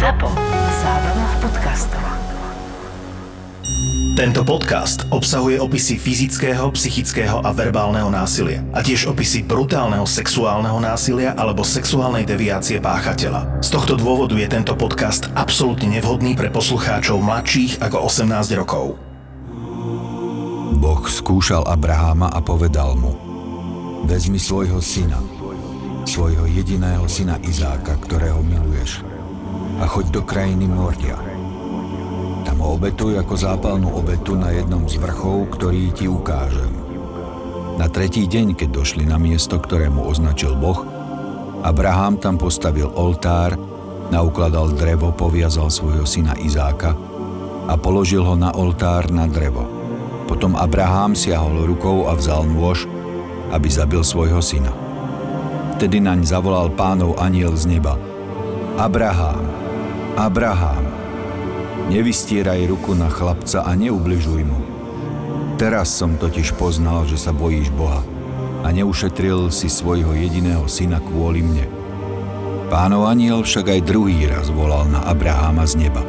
ZAPO. Zábrná v podcastov. Tento podcast obsahuje opisy fyzického, psychického a verbálneho násilia a tiež opisy brutálneho sexuálneho násilia alebo sexuálnej deviácie páchateľa. Z tohto dôvodu je tento podcast absolútne nevhodný pre poslucháčov mladších ako 18 rokov. Boh skúšal Abraháma a povedal mu Vezmi svojho syna, svojho jediného syna Izáka, ktorého miluješ, a choď do krajiny Moria. Tam ho obetuj ako zápalnú obetu na jednom z vrchov, ktorý ti ukážem. Na tretí deň, keď došli na miesto, ktorému označil Boh, Abraham tam postavil oltár, naukladal drevo, poviazal svojho syna Izáka a položil ho na oltár na drevo. Potom Abraham siahol rukou a vzal nôž, aby zabil svojho syna. Vtedy naň zavolal pánov aniel z neba. Abraham, Abraham, nevystieraj ruku na chlapca a neubližuj mu. Teraz som totiž poznal, že sa bojíš Boha a neušetril si svojho jediného syna kvôli mne. Pánov aniel však aj druhý raz volal na Abraháma z neba.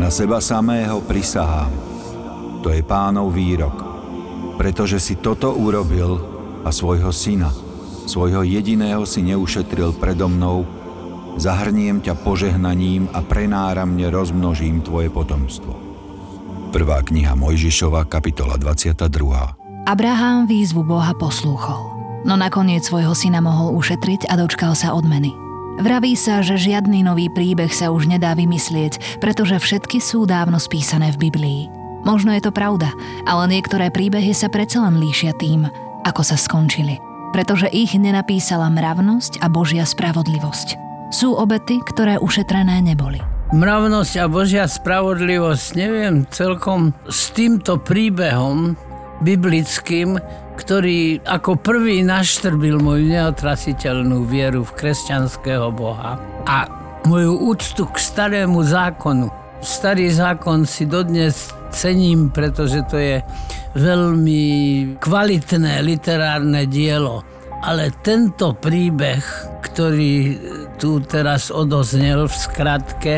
Na seba samého prisahám. To je pánov výrok. Pretože si toto urobil a svojho syna – svojho jediného si neušetril predo mnou, zahrniem ťa požehnaním a prenáramne rozmnožím tvoje potomstvo. Prvá kniha Mojžišova, kapitola 22. Abraham výzvu Boha poslúchol, no nakoniec svojho syna mohol ušetriť a dočkal sa odmeny. Vraví sa, že žiadny nový príbeh sa už nedá vymyslieť, pretože všetky sú dávno spísané v Biblii. Možno je to pravda, ale niektoré príbehy sa predsa len líšia tým, ako sa skončili pretože ich nenapísala mravnosť a Božia spravodlivosť. Sú obety, ktoré ušetrené neboli. Mravnosť a Božia spravodlivosť, neviem celkom s týmto príbehom biblickým, ktorý ako prvý naštrbil moju neotrasiteľnú vieru v kresťanského Boha a moju úctu k starému zákonu. Starý zákon si dodnes cením, pretože to je veľmi kvalitné literárne dielo. Ale tento príbeh, ktorý tu teraz odoznel v skratke,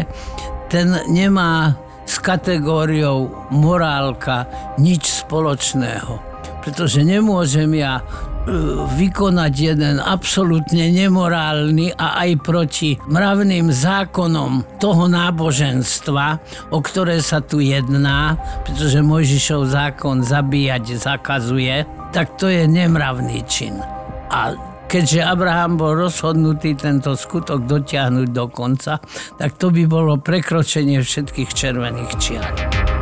ten nemá s kategóriou morálka nič spoločného. Pretože nemôžem ja vykonať jeden absolútne nemorálny a aj proti mravným zákonom toho náboženstva, o ktoré sa tu jedná, pretože Mojžišov zákon zabíjať zakazuje, tak to je nemravný čin. A keďže Abraham bol rozhodnutý tento skutok dotiahnuť do konca, tak to by bolo prekročenie všetkých červených čiar.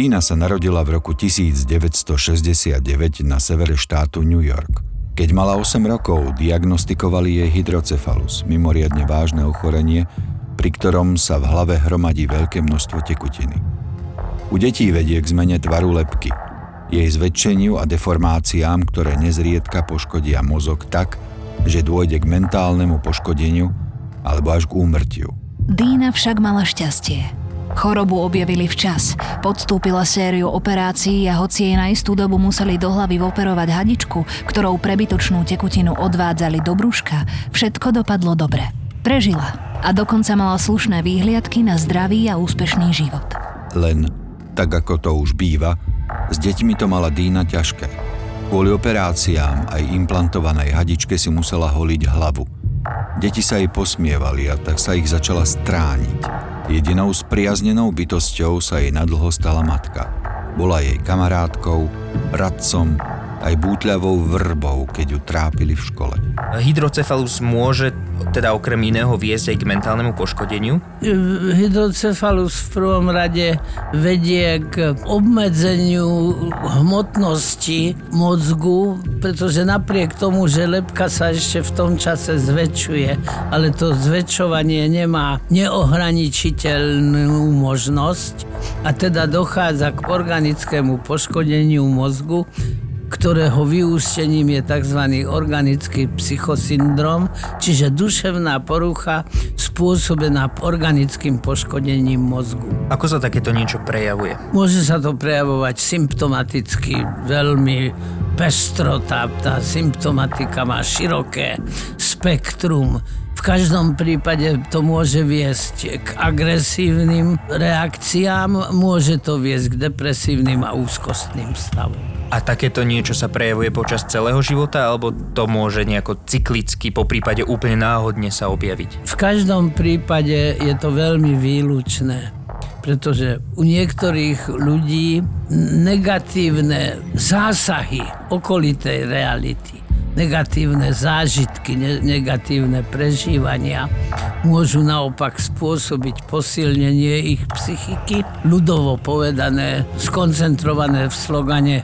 Dina sa narodila v roku 1969 na severe štátu New York. Keď mala 8 rokov, diagnostikovali jej hydrocefalus, mimoriadne vážne ochorenie, pri ktorom sa v hlave hromadí veľké množstvo tekutiny. U detí vedie k zmene tvaru lepky, jej zväčšeniu a deformáciám, ktoré nezriedka poškodia mozog tak, že dôjde k mentálnemu poškodeniu alebo až k úmrtiu. Dína však mala šťastie. Chorobu objavili včas, podstúpila sériu operácií a hoci jej na istú dobu museli do hlavy operovať hadičku, ktorou prebytočnú tekutinu odvádzali do brúška, všetko dopadlo dobre. Prežila a dokonca mala slušné výhliadky na zdravý a úspešný život. Len, tak ako to už býva, s deťmi to mala Dína ťažké. Kvôli operáciám aj implantovanej hadičke si musela holiť hlavu. Deti sa jej posmievali a tak sa ich začala strániť. Jedinou spriaznenou bytosťou sa jej nadlho stala matka. Bola jej kamarátkou, radcom, aj bútľavou vrbou, keď ju trápili v škole. Hydrocefalus môže teda okrem iného viesť aj k mentálnemu poškodeniu? Hydrocefalus v prvom rade vedie k obmedzeniu hmotnosti mozgu, pretože napriek tomu, že lepka sa ešte v tom čase zväčšuje, ale to zväčšovanie nemá neohraničiteľnú možnosť a teda dochádza k organickému poškodeniu mozgu, ktorého vyústením je tzv. organický psychosyndrom, čiže duševná porucha spôsobená organickým poškodením mozgu. Ako sa takéto niečo prejavuje? Môže sa to prejavovať symptomaticky veľmi pestro, tá, tá symptomatika má široké spektrum v každom prípade to môže viesť k agresívnym reakciám, môže to viesť k depresívnym a úzkostným stavom. A takéto niečo sa prejavuje počas celého života, alebo to môže nejako cyklicky, po prípade úplne náhodne sa objaviť? V každom prípade je to veľmi výlučné pretože u niektorých ľudí negatívne zásahy okolitej reality negatívne zážitky, ne- negatívne prežívania môžu naopak spôsobiť posilnenie ich psychiky. Ľudovo povedané, skoncentrované v slogane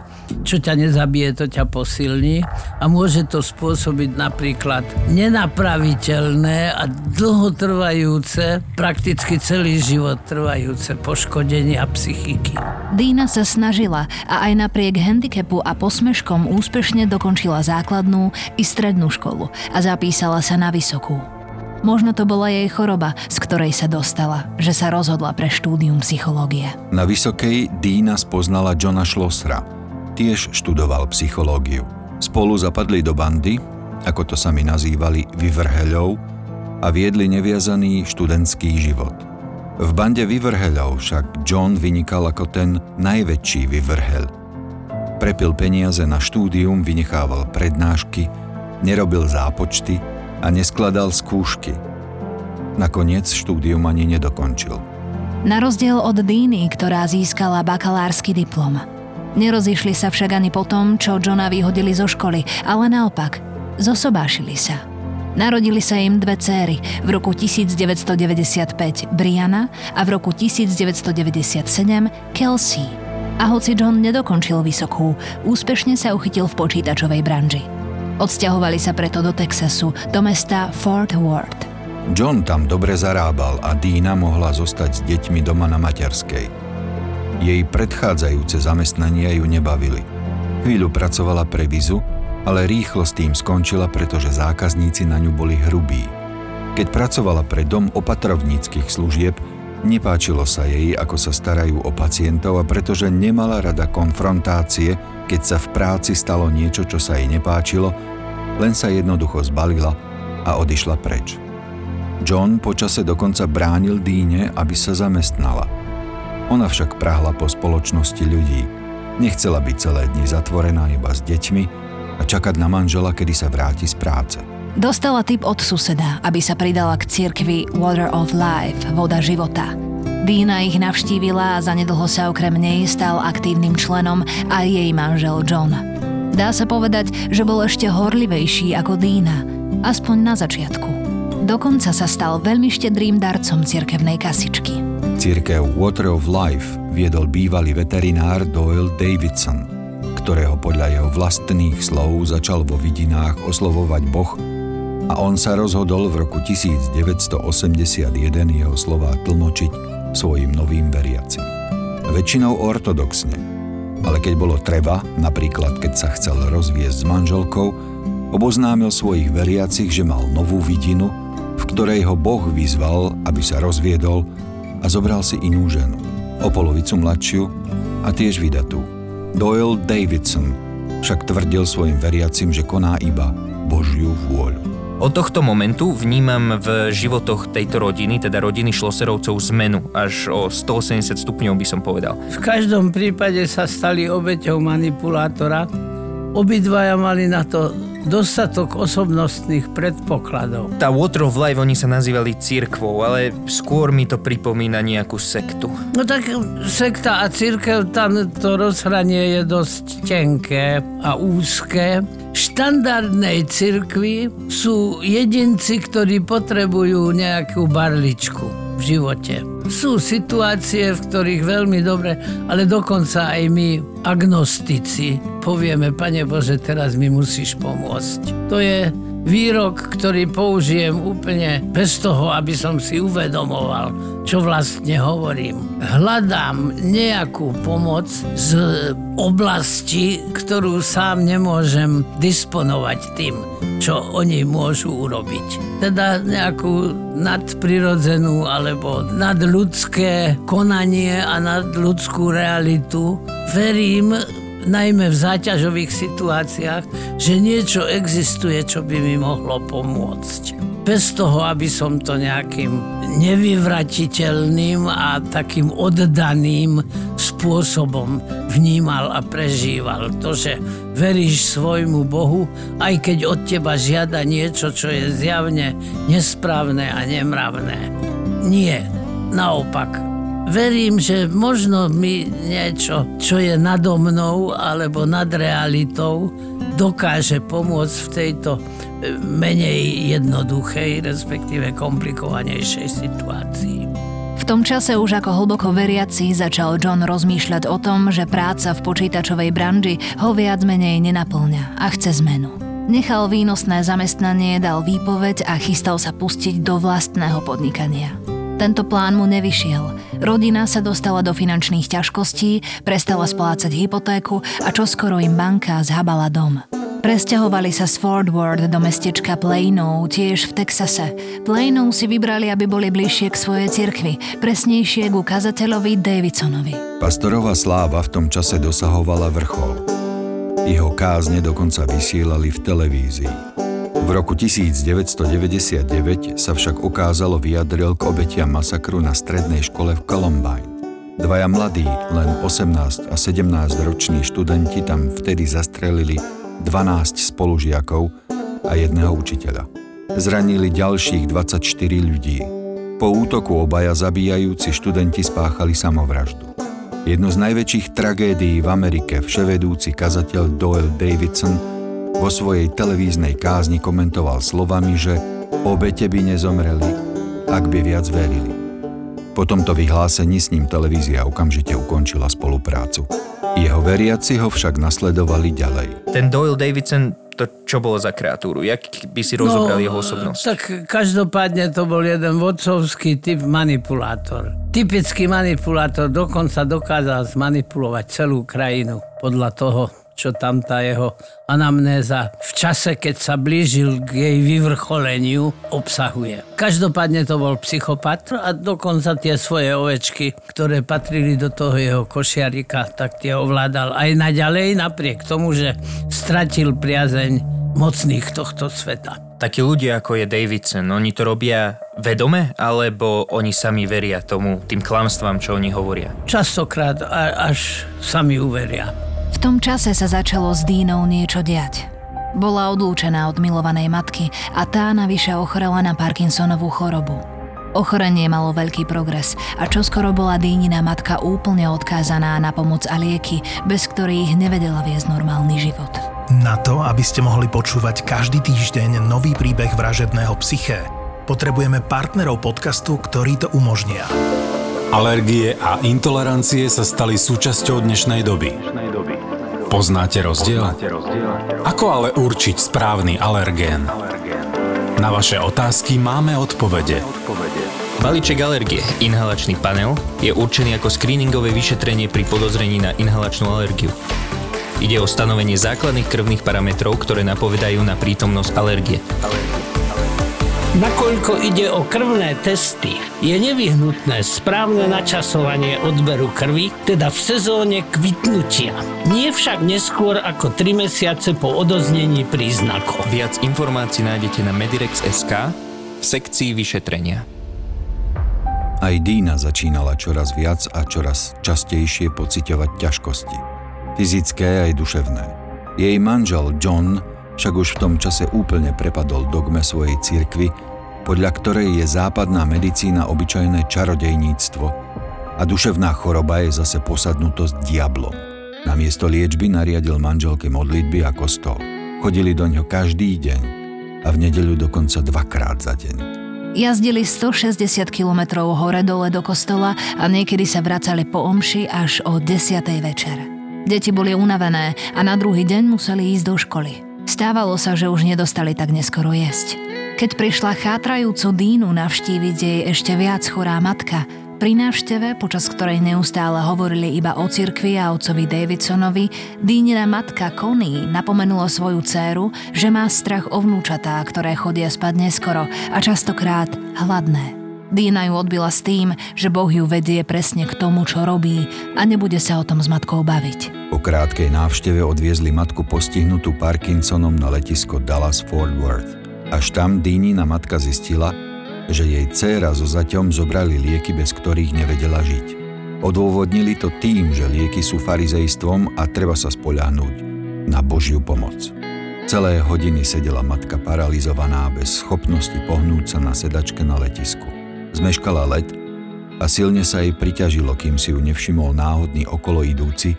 čo ťa nezabije, to ťa posilní a môže to spôsobiť napríklad nenapraviteľné a dlhotrvajúce, prakticky celý život trvajúce poškodenia psychiky. Dína sa snažila a aj napriek handicapu a posmeškom úspešne dokončila základnú i strednú školu a zapísala sa na vysokú. Možno to bola jej choroba, z ktorej sa dostala, že sa rozhodla pre štúdium psychológie. Na Vysokej Dína spoznala Johna Schlossera. Tiež študoval psychológiu. Spolu zapadli do bandy, ako to sami nazývali, vyvrheľov a viedli neviazaný študentský život. V bande vyvrheľov však John vynikal ako ten najväčší vyvrheľ. Prepil peniaze na štúdium, vynechával prednášky, nerobil zápočty a neskladal skúšky. Nakoniec štúdium ani nedokončil. Na rozdiel od Díny, ktorá získala bakalársky diplom. Nerozišli sa však ani po tom, čo Johna vyhodili zo školy, ale naopak, zosobášili sa. Narodili sa im dve céry v roku 1995 Briana a v roku 1997 Kelsey. A hoci John nedokončil vysokú, úspešne sa uchytil v počítačovej branži. Odsťahovali sa preto do Texasu, do mesta Fort Worth. John tam dobre zarábal a Dina mohla zostať s deťmi doma na materskej. Jej predchádzajúce zamestnania ju nebavili. Chvíľu pracovala pre Vizu, ale rýchlo s tým skončila, pretože zákazníci na ňu boli hrubí. Keď pracovala pre dom opatrovníckých služieb, nepáčilo sa jej, ako sa starajú o pacientov a pretože nemala rada konfrontácie, keď sa v práci stalo niečo, čo sa jej nepáčilo, len sa jednoducho zbalila a odišla preč. John počase dokonca bránil Díne, aby sa zamestnala. Ona však prahla po spoločnosti ľudí. Nechcela byť celé dni zatvorená iba s deťmi a čakať na manžela, kedy sa vráti z práce. Dostala tip od suseda, aby sa pridala k cirkvi Water of Life, voda života. Dína ich navštívila a zanedlho sa okrem nej stal aktívnym členom aj jej manžel John. Dá sa povedať, že bol ešte horlivejší ako Dína, aspoň na začiatku. Dokonca sa stal veľmi štedrým darcom cirkevnej kasičky. Církev Water of Life viedol bývalý veterinár Doyle Davidson, ktorého podľa jeho vlastných slov začal vo vidinách oslovovať Boh a on sa rozhodol v roku 1981 jeho slová tlmočiť svojim novým veriacim. Väčšinou ortodoxne, ale keď bolo treba, napríklad keď sa chcel rozviesť s manželkou, oboznámil svojich veriacich, že mal novú vidinu, v ktorej ho Boh vyzval, aby sa rozviedol a zobral si inú ženu, o polovicu mladšiu a tiež vydatú. Doyle Davidson však tvrdil svojim veriacim, že koná iba Božiu vôľu. Od tohto momentu vnímam v životoch tejto rodiny, teda rodiny Šloserovcov, zmenu až o 180 stupňov by som povedal. V každom prípade sa stali obeťou manipulátora. Obidvaja mali na to dostatok osobnostných predpokladov. Tá Water of Life, oni sa nazývali církvou, ale skôr mi to pripomína nejakú sektu. No tak sekta a církev, tam to rozhranie je dosť tenké a úzke. Štandardnej cirkvi sú jedinci, ktorí potrebujú nejakú barličku v živote. Sú situácie, v ktorých veľmi dobre, ale dokonca aj my, agnostici, povieme, Pane Bože, teraz mi musíš pomôcť. To je výrok, ktorý použijem úplne bez toho, aby som si uvedomoval, čo vlastne hovorím. Hľadám nejakú pomoc z oblasti, ktorú sám nemôžem disponovať tým, čo oni môžu urobiť. Teda nejakú nadprirodzenú alebo nadľudské konanie a nadľudskú realitu. Verím, najmä v záťažových situáciách, že niečo existuje, čo by mi mohlo pomôcť. Bez toho, aby som to nejakým nevyvratiteľným a takým oddaným spôsobom vnímal a prežíval. To, že veríš svojmu Bohu, aj keď od teba žiada niečo, čo je zjavne nesprávne a nemravné. Nie, naopak, verím, že možno mi niečo, čo je nado mnou alebo nad realitou, dokáže pomôcť v tejto e, menej jednoduchej, respektíve komplikovanejšej situácii. V tom čase už ako hlboko veriaci začal John rozmýšľať o tom, že práca v počítačovej branži ho viac menej nenaplňa a chce zmenu. Nechal výnosné zamestnanie, dal výpoveď a chystal sa pustiť do vlastného podnikania. Tento plán mu nevyšiel. Rodina sa dostala do finančných ťažkostí, prestala splácať hypotéku a čoskoro im banka zhabala dom. Presťahovali sa z Fort Worth do mestečka Plano, tiež v Texase. Plano si vybrali, aby boli bližšie k svojej cirkvi, presnejšie ku kazateľovi Davidsonovi. Pastorová sláva v tom čase dosahovala vrchol. Jeho kázne dokonca vysielali v televízii. V roku 1999 sa však ukázalo vyjadril k obetiam masakru na strednej škole v Columbine. Dvaja mladí, len 18 a 17 roční študenti tam vtedy zastrelili 12 spolužiakov a jedného učiteľa. Zranili ďalších 24 ľudí. Po útoku obaja zabíjajúci študenti spáchali samovraždu. Jednu z najväčších tragédií v Amerike vševedúci kazateľ Doyle Davidson vo svojej televíznej kázni komentoval slovami, že obete by nezomreli, ak by viac verili. Po tomto vyhlásení s ním televízia okamžite ukončila spoluprácu. Jeho veriaci ho však nasledovali ďalej. Ten Doyle Davidson, to čo bolo za kreatúru? Jak by si rozobral jeho osobnosť? Tak každopádne to bol jeden vodcovský typ manipulátor. Typický manipulátor dokonca dokázal zmanipulovať celú krajinu podľa toho, čo tam tá jeho anamnéza v čase, keď sa blížil k jej vyvrcholeniu, obsahuje. Každopádne to bol psychopat a dokonca tie svoje ovečky, ktoré patrili do toho jeho košiarika, tak tie ovládal aj naďalej, napriek tomu, že stratil priazeň mocných tohto sveta. Takí ľudia ako je Davidson, oni to robia vedome, alebo oni sami veria tomu, tým klamstvám, čo oni hovoria? Častokrát až sami uveria. V tom čase sa začalo s Dínou niečo diať. Bola odlúčená od milovanej matky a tá navyše ochorela na Parkinsonovú chorobu. Ochorenie malo veľký progres a čoskoro bola Dínina matka úplne odkázaná na pomoc a lieky, bez ktorých nevedela viesť normálny život. Na to, aby ste mohli počúvať každý týždeň nový príbeh vražedného psyché, potrebujeme partnerov podcastu, ktorí to umožnia. Alergie a intolerancie sa stali súčasťou dnešnej doby. Poznáte rozdiel? Ako ale určiť správny alergén? Na vaše otázky máme odpovede. Balíček alergie, inhalačný panel, je určený ako screeningové vyšetrenie pri podozrení na inhalačnú alergiu. Ide o stanovenie základných krvných parametrov, ktoré napovedajú na prítomnosť alergie. Nakoľko ide o krvné testy, je nevyhnutné správne načasovanie odberu krvi, teda v sezóne kvitnutia. Nie však neskôr ako 3 mesiace po odoznení príznakov. Viac informácií nájdete na medirex.sk v sekcii vyšetrenia. Aj Dína začínala čoraz viac a čoraz častejšie pociťovať ťažkosti. Fyzické aj duševné. Jej manžel John však už v tom čase úplne prepadol dogme svojej cirkvy, podľa ktorej je západná medicína obyčajné čarodejníctvo a duševná choroba je zase posadnutosť diablom. Namiesto liečby nariadil manželke modlitby a kostol. Chodili do ňo každý deň a v nedeľu dokonca dvakrát za deň. Jazdili 160 kilometrov hore-dole do kostola a niekedy sa vracali po omši až o 10. večer. Deti boli unavené a na druhý deň museli ísť do školy. Stávalo sa, že už nedostali tak neskoro jesť. Keď prišla chátrajúcu Dínu navštíviť jej ešte viac chorá matka, pri návšteve, počas ktorej neustále hovorili iba o cirkvi a otcovi Davidsonovi, Dínina matka Connie napomenula svoju dceru, že má strach o vnúčatá, ktoré chodia spať neskoro a častokrát hladné. Dína ju odbila s tým, že Boh ju vedie presne k tomu, čo robí a nebude sa o tom s matkou baviť. Po krátkej návšteve odviezli matku postihnutú Parkinsonom na letisko Dallas Fort Worth. Až tam Dínina matka zistila, že jej dcéra so zaťom zobrali lieky, bez ktorých nevedela žiť. Odôvodnili to tým, že lieky sú farizejstvom a treba sa spoľahnúť na Božiu pomoc. Celé hodiny sedela matka paralizovaná bez schopnosti pohnúť sa na sedačke na letisku. Zmeškala let a silne sa jej priťažilo, kým si ju nevšimol náhodný okolo idúci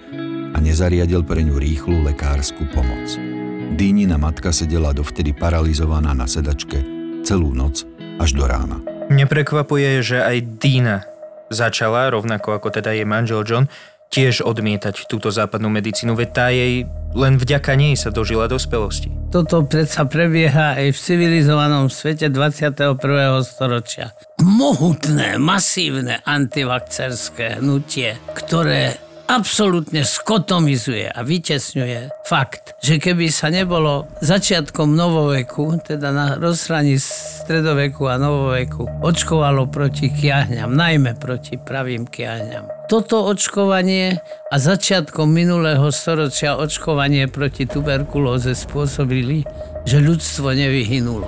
a nezariadil pre ňu rýchlu lekárskú pomoc. Dýnina matka sedela dovtedy paralizovaná na sedačke celú noc až do rána. Neprekvapuje, že aj Dina začala, rovnako ako teda jej manžel John, tiež odmietať túto západnú medicínu, veď tá jej len vďaka nej sa dožila dospelosti. Toto predsa prebieha aj v civilizovanom svete 21. storočia. Mohutné, masívne antivakcerské hnutie, ktoré absolútne skotomizuje a vytesňuje fakt, že keby sa nebolo začiatkom novoveku, teda na rozhraní stredoveku a novoveku, očkovalo proti kiahňam, najmä proti pravým kiahňam. Toto očkovanie a začiatkom minulého storočia očkovanie proti tuberkulóze spôsobili, že ľudstvo nevyhynulo.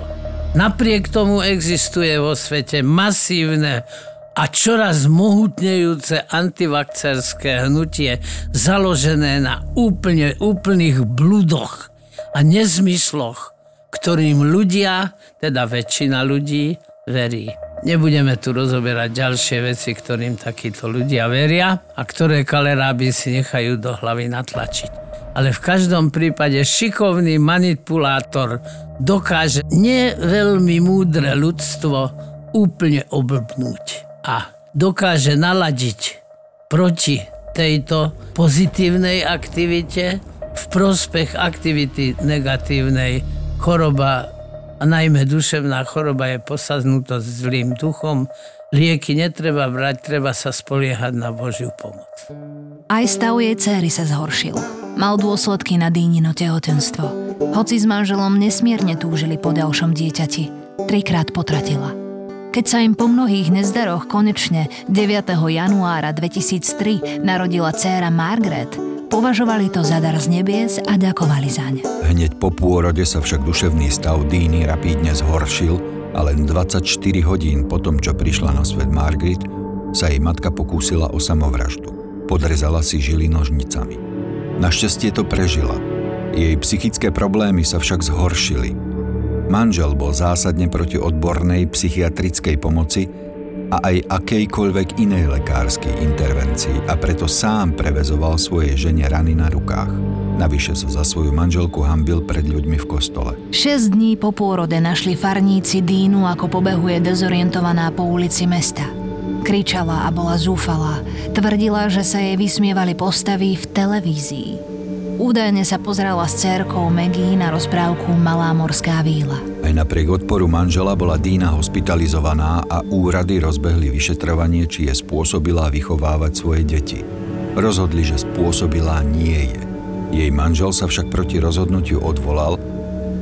Napriek tomu existuje vo svete masívne a čoraz mohutnejúce antivakcerské hnutie založené na úplne úplných bludoch a nezmysloch, ktorým ľudia, teda väčšina ľudí, verí. Nebudeme tu rozoberať ďalšie veci, ktorým takíto ľudia veria a ktoré kaleráby si nechajú do hlavy natlačiť. Ale v každom prípade šikovný manipulátor dokáže nie veľmi múdre ľudstvo úplne oblbnúť a dokáže naladiť proti tejto pozitívnej aktivite v prospech aktivity negatívnej. Choroba, a najmä duševná choroba je posadnutá zlým duchom. Lieky netreba brať, treba sa spoliehať na Božiu pomoc. Aj stav jej céry sa zhoršil. Mal dôsledky na dýnino tehotenstvo. Hoci s manželom nesmierne túžili po ďalšom dieťati. Trikrát potratila. Keď sa im po mnohých nezdaroch konečne 9. januára 2003 narodila dcéra Margaret, považovali to za dar z nebies a ďakovali zaň. Hneď po pôrode sa však duševný stav Díny rapídne zhoršil a len 24 hodín po tom, čo prišla na svet Margaret, sa jej matka pokúsila o samovraždu. Podrezala si žily nožnicami. Našťastie to prežila. Jej psychické problémy sa však zhoršili Manžel bol zásadne proti odbornej psychiatrickej pomoci a aj akejkoľvek inej lekárskej intervencii a preto sám prevezoval svoje žene rany na rukách. Navyše sa za svoju manželku hambil pred ľuďmi v kostole. 6 dní po pôrode našli farníci Dínu, ako pobehuje dezorientovaná po ulici mesta. Kričala a bola zúfalá. Tvrdila, že sa jej vysmievali postavy v televízii. Údajne sa pozrela s cerkou Maggie na rozprávku Malá morská víla. Aj napriek odporu manžela bola Dína hospitalizovaná a úrady rozbehli vyšetrovanie, či je spôsobila vychovávať svoje deti. Rozhodli, že spôsobila nie je. Jej manžel sa však proti rozhodnutiu odvolal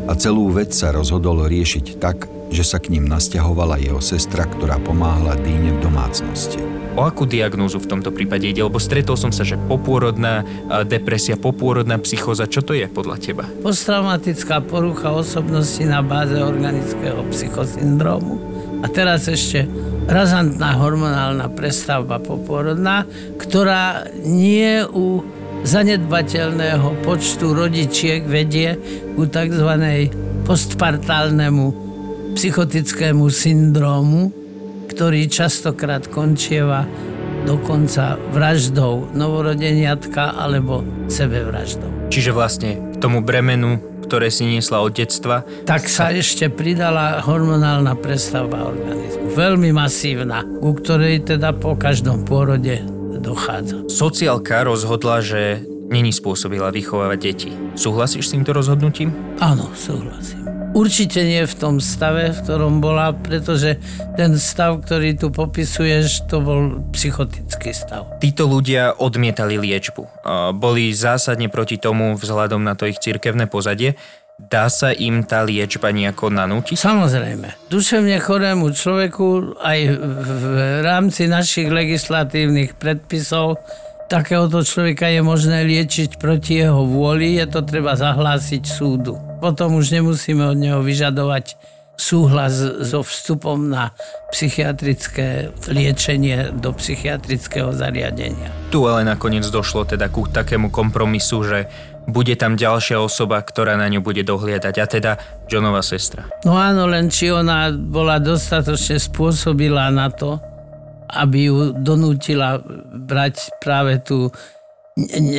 a celú vec sa rozhodol riešiť tak, že sa k ním nasťahovala jeho sestra, ktorá pomáhala Díne v domácnosti o akú diagnózu v tomto prípade ide? Lebo stretol som sa, že popôrodná depresia, popôrodná psychóza, čo to je podľa teba? Posttraumatická porucha osobnosti na báze organického psychosyndrómu. A teraz ešte razantná hormonálna prestavba popôrodná, ktorá nie u zanedbateľného počtu rodičiek vedie ku tzv. postpartálnemu psychotickému syndrómu, ktorý častokrát končieva dokonca vraždou novorodeniatka alebo sebevraždou. Čiže vlastne tomu bremenu, ktoré si niesla od detstva. Tak sa ešte pridala hormonálna prestavba organizmu. Veľmi masívna, ku ktorej teda po každom pôrode dochádza. Sociálka rozhodla, že není spôsobila vychovávať deti. Súhlasíš s týmto rozhodnutím? Áno, súhlasím. Určite nie v tom stave, v ktorom bola, pretože ten stav, ktorý tu popisuješ, to bol psychotický stav. Títo ľudia odmietali liečbu. Boli zásadne proti tomu vzhľadom na to ich cirkevné pozadie. Dá sa im tá liečba nejako nanútiť? Samozrejme. Duševne chorému človeku aj v rámci našich legislatívnych predpisov takéhoto človeka je možné liečiť proti jeho vôli, je to treba zahlásiť súdu. Potom už nemusíme od neho vyžadovať súhlas so vstupom na psychiatrické liečenie do psychiatrického zariadenia. Tu ale nakoniec došlo teda ku takému kompromisu, že bude tam ďalšia osoba, ktorá na ňu bude dohliadať, a teda Johnova sestra. No áno, len či ona bola dostatočne spôsobila na to, aby ju donútila brať práve tú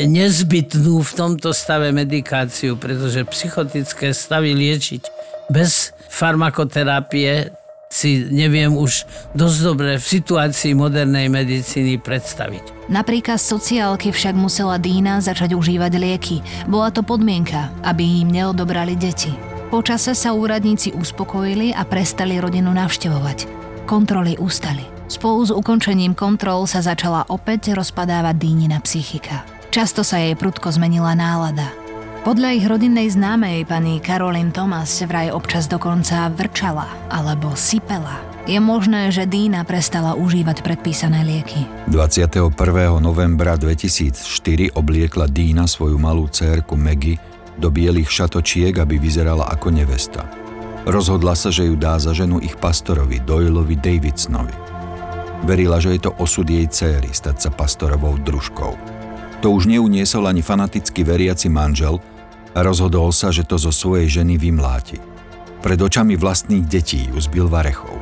nezbytnú v tomto stave medikáciu, pretože psychotické stavy liečiť bez farmakoterapie si neviem už dosť dobre v situácii modernej medicíny predstaviť. Napríklad sociálky však musela Dýna začať užívať lieky. Bola to podmienka, aby im neodobrali deti. Po čase sa úradníci uspokojili a prestali rodinu navštevovať. Kontroly ustali. Spolu s ukončením kontrol sa začala opäť rozpadávať Dýnina psychika. Často sa jej prudko zmenila nálada. Podľa ich rodinnej známej pani Karolyn Thomas vraj občas dokonca vrčala alebo sypela. Je možné, že Dína prestala užívať predpísané lieky. 21. novembra 2004 obliekla Dína svoju malú cérku Maggie do bielých šatočiek, aby vyzerala ako nevesta. Rozhodla sa, že ju dá za ženu ich pastorovi Doyleovi Davidsonovi. Verila, že je to osud jej céry stať sa pastorovou družkou. To už neuniesol ani fanaticky veriaci manžel a rozhodol sa, že to zo svojej ženy vymláti. Pred očami vlastných detí ju zbil varechov.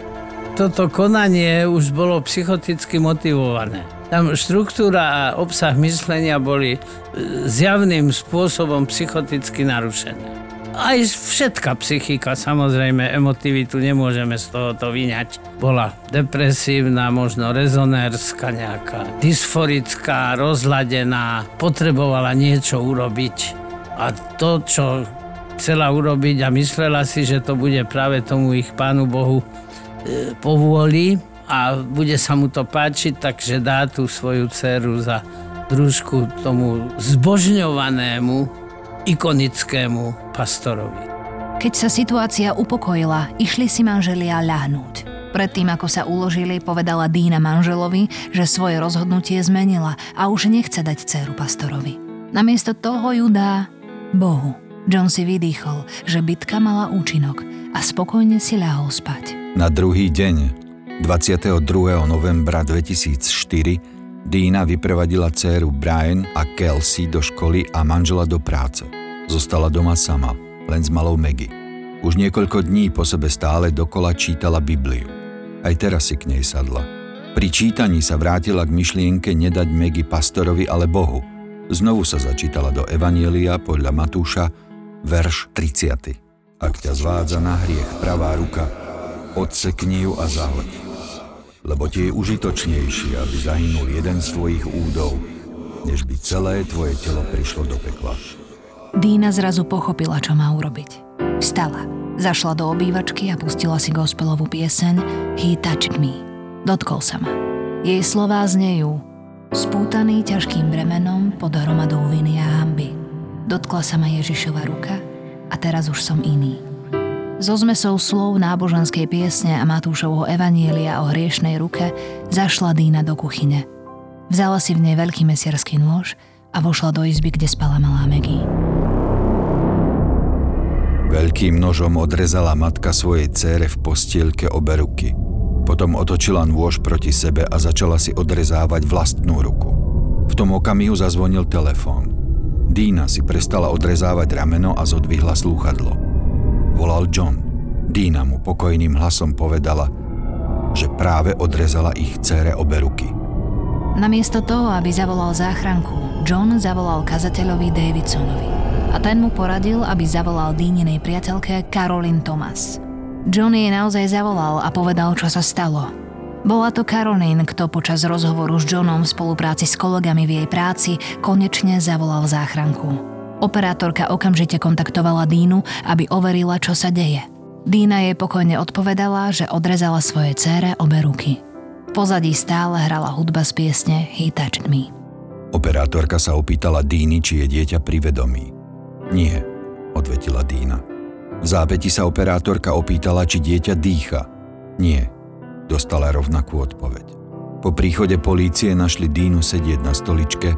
Toto konanie už bolo psychoticky motivované. Tam štruktúra a obsah myslenia boli e, zjavným spôsobom psychoticky narušené aj všetká psychika, samozrejme, emotivitu nemôžeme z tohoto vyňať. Bola depresívna, možno rezonérska nejaká, dysforická, rozladená, potrebovala niečo urobiť. A to, čo chcela urobiť a myslela si, že to bude práve tomu ich pánu Bohu e, povôli a bude sa mu to páčiť, takže dá tú svoju dceru za družku tomu zbožňovanému ikonickému pastorovi. Keď sa situácia upokojila, išli si manželia ľahnúť. Predtým, ako sa uložili, povedala Dýna manželovi, že svoje rozhodnutie zmenila a už nechce dať dceru pastorovi. Namiesto toho ju dá Bohu. John si vydýchol, že bitka mala účinok a spokojne si ľahol spať. Na druhý deň, 22. novembra 2004, Dina vyprevadila dceru Brian a Kelsey do školy a manžela do práce. Zostala doma sama, len s malou Maggie. Už niekoľko dní po sebe stále dokola čítala Bibliu. Aj teraz si k nej sadla. Pri čítaní sa vrátila k myšlienke nedať Maggie pastorovi, ale Bohu. Znovu sa začítala do Evanielia podľa Matúša, verš 30. Ak ťa zvádza na hriech pravá ruka, odsekni ju a zahoď lebo ti je užitočnejšie, aby zahynul jeden z tvojich údov, než by celé tvoje telo prišlo do pekla. Dína zrazu pochopila, čo má urobiť. Vstala, zašla do obývačky a pustila si gospelovú pieseň He Touched Me. Dotkol sa ma. Jej slová znejú, spútaný ťažkým bremenom pod hromadou viny a hamby. Dotkla sa ma Ježišova ruka a teraz už som iný. So zmesou slov náboženskej piesne a Matúšovho evanielia o hriešnej ruke zašla Dýna do kuchyne. Vzala si v nej veľký mesierský nôž a vošla do izby, kde spala malá Megy. Veľkým nožom odrezala matka svojej cére v postielke obe ruky. Potom otočila nôž proti sebe a začala si odrezávať vlastnú ruku. V tom okamihu zazvonil telefón. Dina si prestala odrezávať rameno a zodvihla slúchadlo. Volal John. Dina mu pokojným hlasom povedala, že práve odrezala ich cére obe ruky. Namiesto toho, aby zavolal záchranku, John zavolal kazateľovi Davidsonovi. A ten mu poradil, aby zavolal Díninej priateľke Caroline Thomas. John jej naozaj zavolal a povedal, čo sa stalo. Bola to Caroline, kto počas rozhovoru s Johnom v spolupráci s kolegami v jej práci konečne zavolal záchranku. Operátorka okamžite kontaktovala Dínu, aby overila, čo sa deje. Dína jej pokojne odpovedala, že odrezala svoje cére obe ruky. V pozadí stále hrala hudba z piesne He Touched Me. Operátorka sa opýtala Díny, či je dieťa pri vedomí. Nie, odvetila Dína. V zápäti sa operátorka opýtala, či dieťa dýcha. Nie, dostala rovnakú odpoveď. Po príchode polície našli Dínu sedieť na stoličke,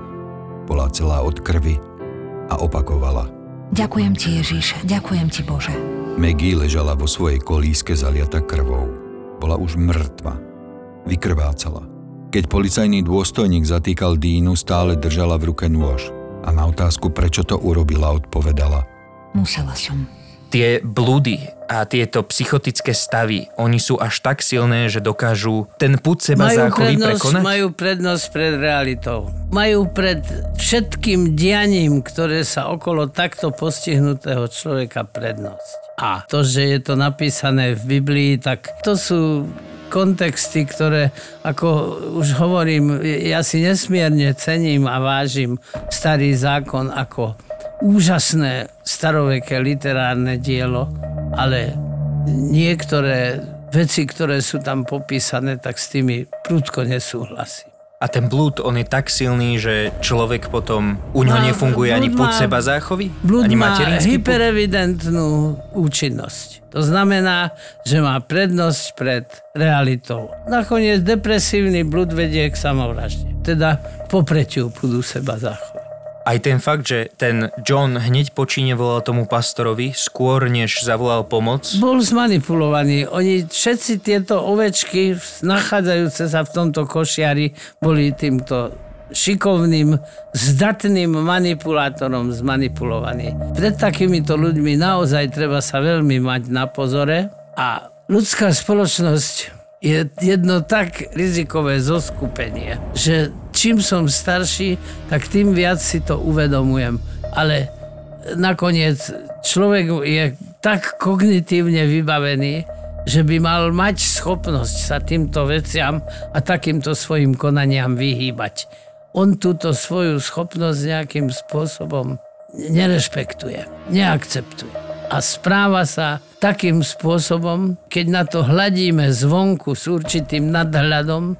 bola celá od krvi a opakovala. Ďakujem ti, Ježiš, ďakujem ti, Bože. Maggie ležala vo svojej kolíske zaliata krvou. Bola už mŕtva. Vykrvácala. Keď policajný dôstojník zatýkal Dínu, stále držala v ruke nôž a na otázku, prečo to urobila, odpovedala. Musela som. Tie blúdy a tieto psychotické stavy, oni sú až tak silné, že dokážu ten put seba majú záchovy prednosť, prekonať? majú prednosť pred realitou. Majú pred všetkým dianím, ktoré sa okolo takto postihnutého človeka prednosť. A to, že je to napísané v Biblii, tak to sú kontexty, ktoré, ako už hovorím, ja si nesmierne cením a vážim starý zákon ako úžasné staroveké literárne dielo, ale niektoré veci, ktoré sú tam popísané, tak s tými prúdko nesúhlasím. A ten blúd, on je tak silný, že človek potom, u No, nefunguje ani má- seba záchovy? Blúd ani má hyperevidentnú účinnosť. To znamená, že má prednosť pred realitou. Nakoniec depresívny blúd vedie k samovražde. Teda popretiu púdu seba záchovy. Aj ten fakt, že ten John hneď po volal tomu pastorovi, skôr než zavolal pomoc, Bol zmanipulovaný. Oni všetci tieto ovečky, nachádzajúce sa v tomto košiari, boli týmto šikovným, zdatným manipulátorom zmanipulovaní. Pred takýmito ľuďmi naozaj treba sa veľmi mať na pozore a ľudská spoločnosť je jedno tak rizikové zoskupenie, že čím som starší, tak tým viac si to uvedomujem. Ale nakoniec človek je tak kognitívne vybavený, že by mal mať schopnosť sa týmto veciam a takýmto svojim konaniam vyhýbať. On túto svoju schopnosť nejakým spôsobom nerešpektuje, neakceptuje. A správa sa takým spôsobom, keď na to hľadíme zvonku s určitým nadhľadom,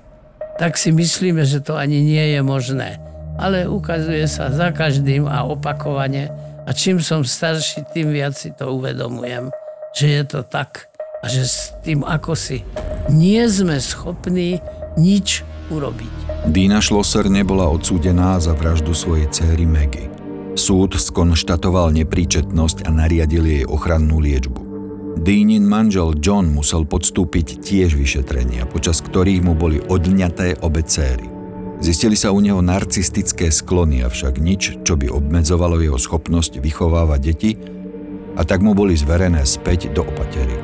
tak si myslíme, že to ani nie je možné. Ale ukazuje sa za každým a opakovane. A čím som starší, tým viac si to uvedomujem, že je to tak. A že s tým ako si nie sme schopní nič urobiť. Dina Schlosser nebola odsúdená za vraždu svojej céry Maggie. Súd skonštatoval nepríčetnosť a nariadil jej ochrannú liečbu. Dínin manžel John musel podstúpiť tiež vyšetrenia, počas ktorých mu boli odňaté obe céry. Zistili sa u neho narcistické sklony, avšak nič, čo by obmedzovalo jeho schopnosť vychovávať deti, a tak mu boli zverené späť do opatery.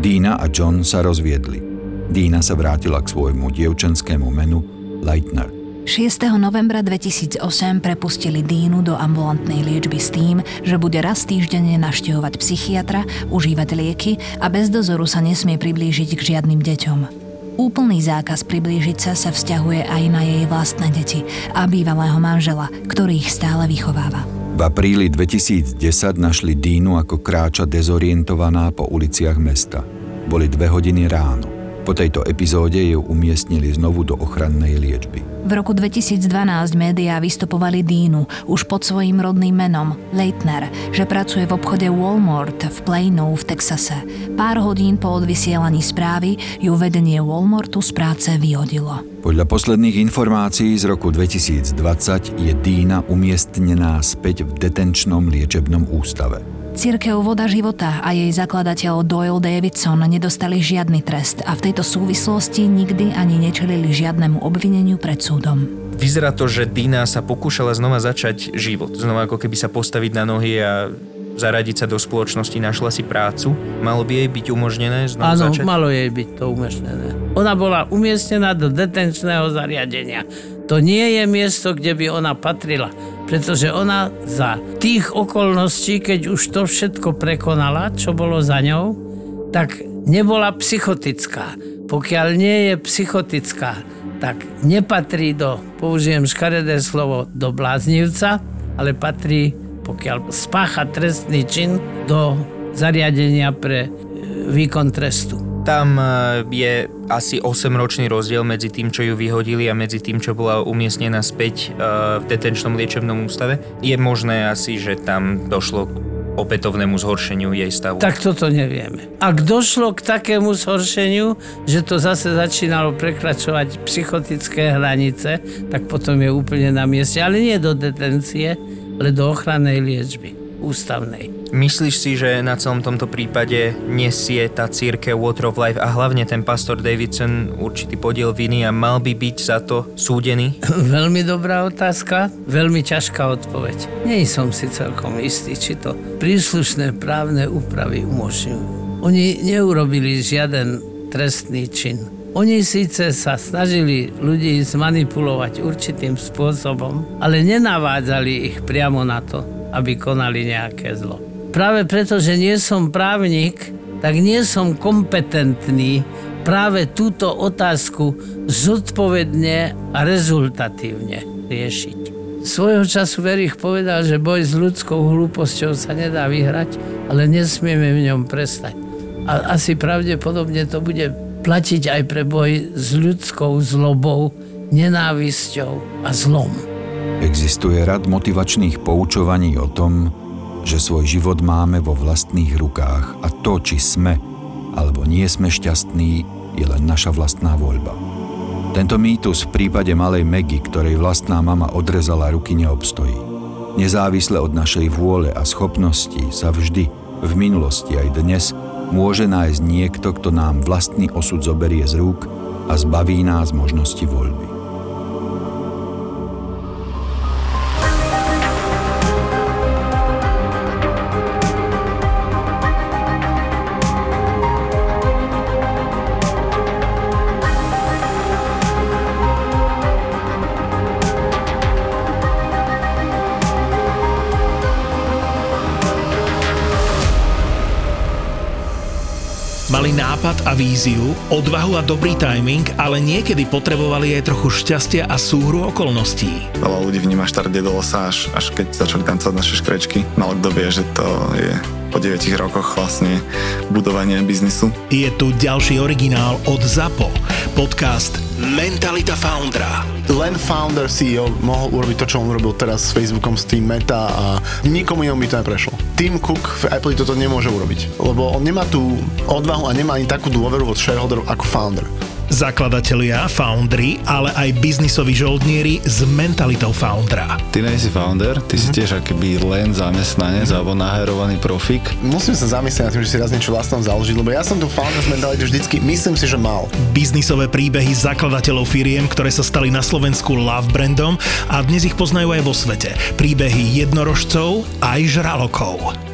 Dína a John sa rozviedli. Dína sa vrátila k svojmu dievčenskému menu Leitner. 6. novembra 2008 prepustili Dínu do ambulantnej liečby s tým, že bude raz týždenne navštevovať psychiatra, užívať lieky a bez dozoru sa nesmie priblížiť k žiadnym deťom. Úplný zákaz priblížiť sa sa vzťahuje aj na jej vlastné deti a bývalého manžela, ktorých stále vychováva. V apríli 2010 našli Dínu ako kráča dezorientovaná po uliciach mesta. Boli dve hodiny ráno. Po tejto epizóde ju umiestnili znovu do ochrannej liečby. V roku 2012 médiá vystupovali Dínu už pod svojím rodným menom Leitner, že pracuje v obchode Walmart v Plano v Texase. Pár hodín po odvysielaní správy ju vedenie Walmartu z práce vyhodilo. Podľa posledných informácií z roku 2020 je Dína umiestnená späť v detenčnom liečebnom ústave. Cirkev Voda života a jej zakladateľ Doyle Davidson nedostali žiadny trest a v tejto súvislosti nikdy ani nečelili žiadnemu obvineniu pred súdom. Vyzerá to, že Dina sa pokúšala znova začať život. Znova ako keby sa postaviť na nohy a zaradiť sa do spoločnosti, našla si prácu. Malo by jej byť umožnené znova Áno, začať? malo jej byť to umiestnené. Ona bola umiestnená do detenčného zariadenia. To nie je miesto, kde by ona patrila, pretože ona za tých okolností, keď už to všetko prekonala, čo bolo za ňou, tak nebola psychotická. Pokiaľ nie je psychotická, tak nepatrí do, použijem škaredé slovo, do bláznivca, ale patrí, pokiaľ spácha trestný čin, do zariadenia pre e, výkon trestu. Tam e, je asi 8-ročný rozdiel medzi tým, čo ju vyhodili a medzi tým, čo bola umiestnená späť e, v detenčnom liečebnom ústave. Je možné asi, že tam došlo k opätovnému zhoršeniu jej stavu. Tak toto nevieme. Ak došlo k takému zhoršeniu, že to zase začínalo prekračovať psychotické hranice, tak potom je úplne na mieste. Ale nie do detencie, ale do ochrannej liečby ústavnej. Myslíš si, že na celom tomto prípade nesie tá církev Water of Life a hlavne ten pastor Davidson určitý podiel viny a mal by byť za to súdený? Veľmi dobrá otázka, veľmi ťažká odpoveď. Nie som si celkom istý, či to príslušné právne úpravy umožňujú. Oni neurobili žiaden trestný čin. Oni síce sa snažili ľudí zmanipulovať určitým spôsobom, ale nenavádzali ich priamo na to, aby konali nejaké zlo. Práve preto, že nie som právnik, tak nie som kompetentný práve túto otázku zodpovedne a rezultatívne riešiť. Svojho času Verich povedal, že boj s ľudskou hlúposťou sa nedá vyhrať, ale nesmieme v ňom prestať. A asi pravdepodobne to bude platiť aj pre boj s ľudskou zlobou, nenávisťou a zlom. Existuje rad motivačných poučovaní o tom, že svoj život máme vo vlastných rukách a to, či sme alebo nie sme šťastní, je len naša vlastná voľba. Tento mýtus v prípade malej Megy, ktorej vlastná mama odrezala ruky, neobstojí. Nezávisle od našej vôle a schopnosti sa vždy, v minulosti aj dnes, môže nájsť niekto, kto nám vlastný osud zoberie z rúk a zbaví nás možnosti voľby. Nápad a víziu, odvahu a dobrý timing, ale niekedy potrebovali aj trochu šťastia a súhru okolností. Veľa ľudí vníma štart do losa až, až keď začali tancovať naše škrečky. Malo kto vie, že to je po 9 rokoch vlastne budovanie biznisu. Je tu ďalší originál od ZAPO, podcast Mentalita Foundra. len founder CEO mohol urobiť to, čo on urobil teraz s Facebookom, s tým Meta a nikomu inému by to neprešlo. Tim Cook v Apple toto nemôže urobiť, lebo on nemá tú odvahu a nemá ani takú dôveru od shareholderov ako founder. Zakladatelia, foundry, ale aj biznisoví žoldnieri s mentalitou foundera. Ty nie si founder, ty si tiež akoby len zamestnanec alebo naherovaný profik. Musím sa zamyslieť nad tým, že si raz niečo vlastnom založiť, lebo ja som tu founders mentality vždycky, myslím si, že mal. Biznisové príbehy zakladateľov firiem, ktoré sa stali na Slovensku love brandom a dnes ich poznajú aj vo svete. Príbehy jednorožcov aj žralokov.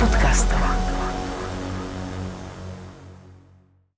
v podcastovách.